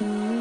Mm-hmm.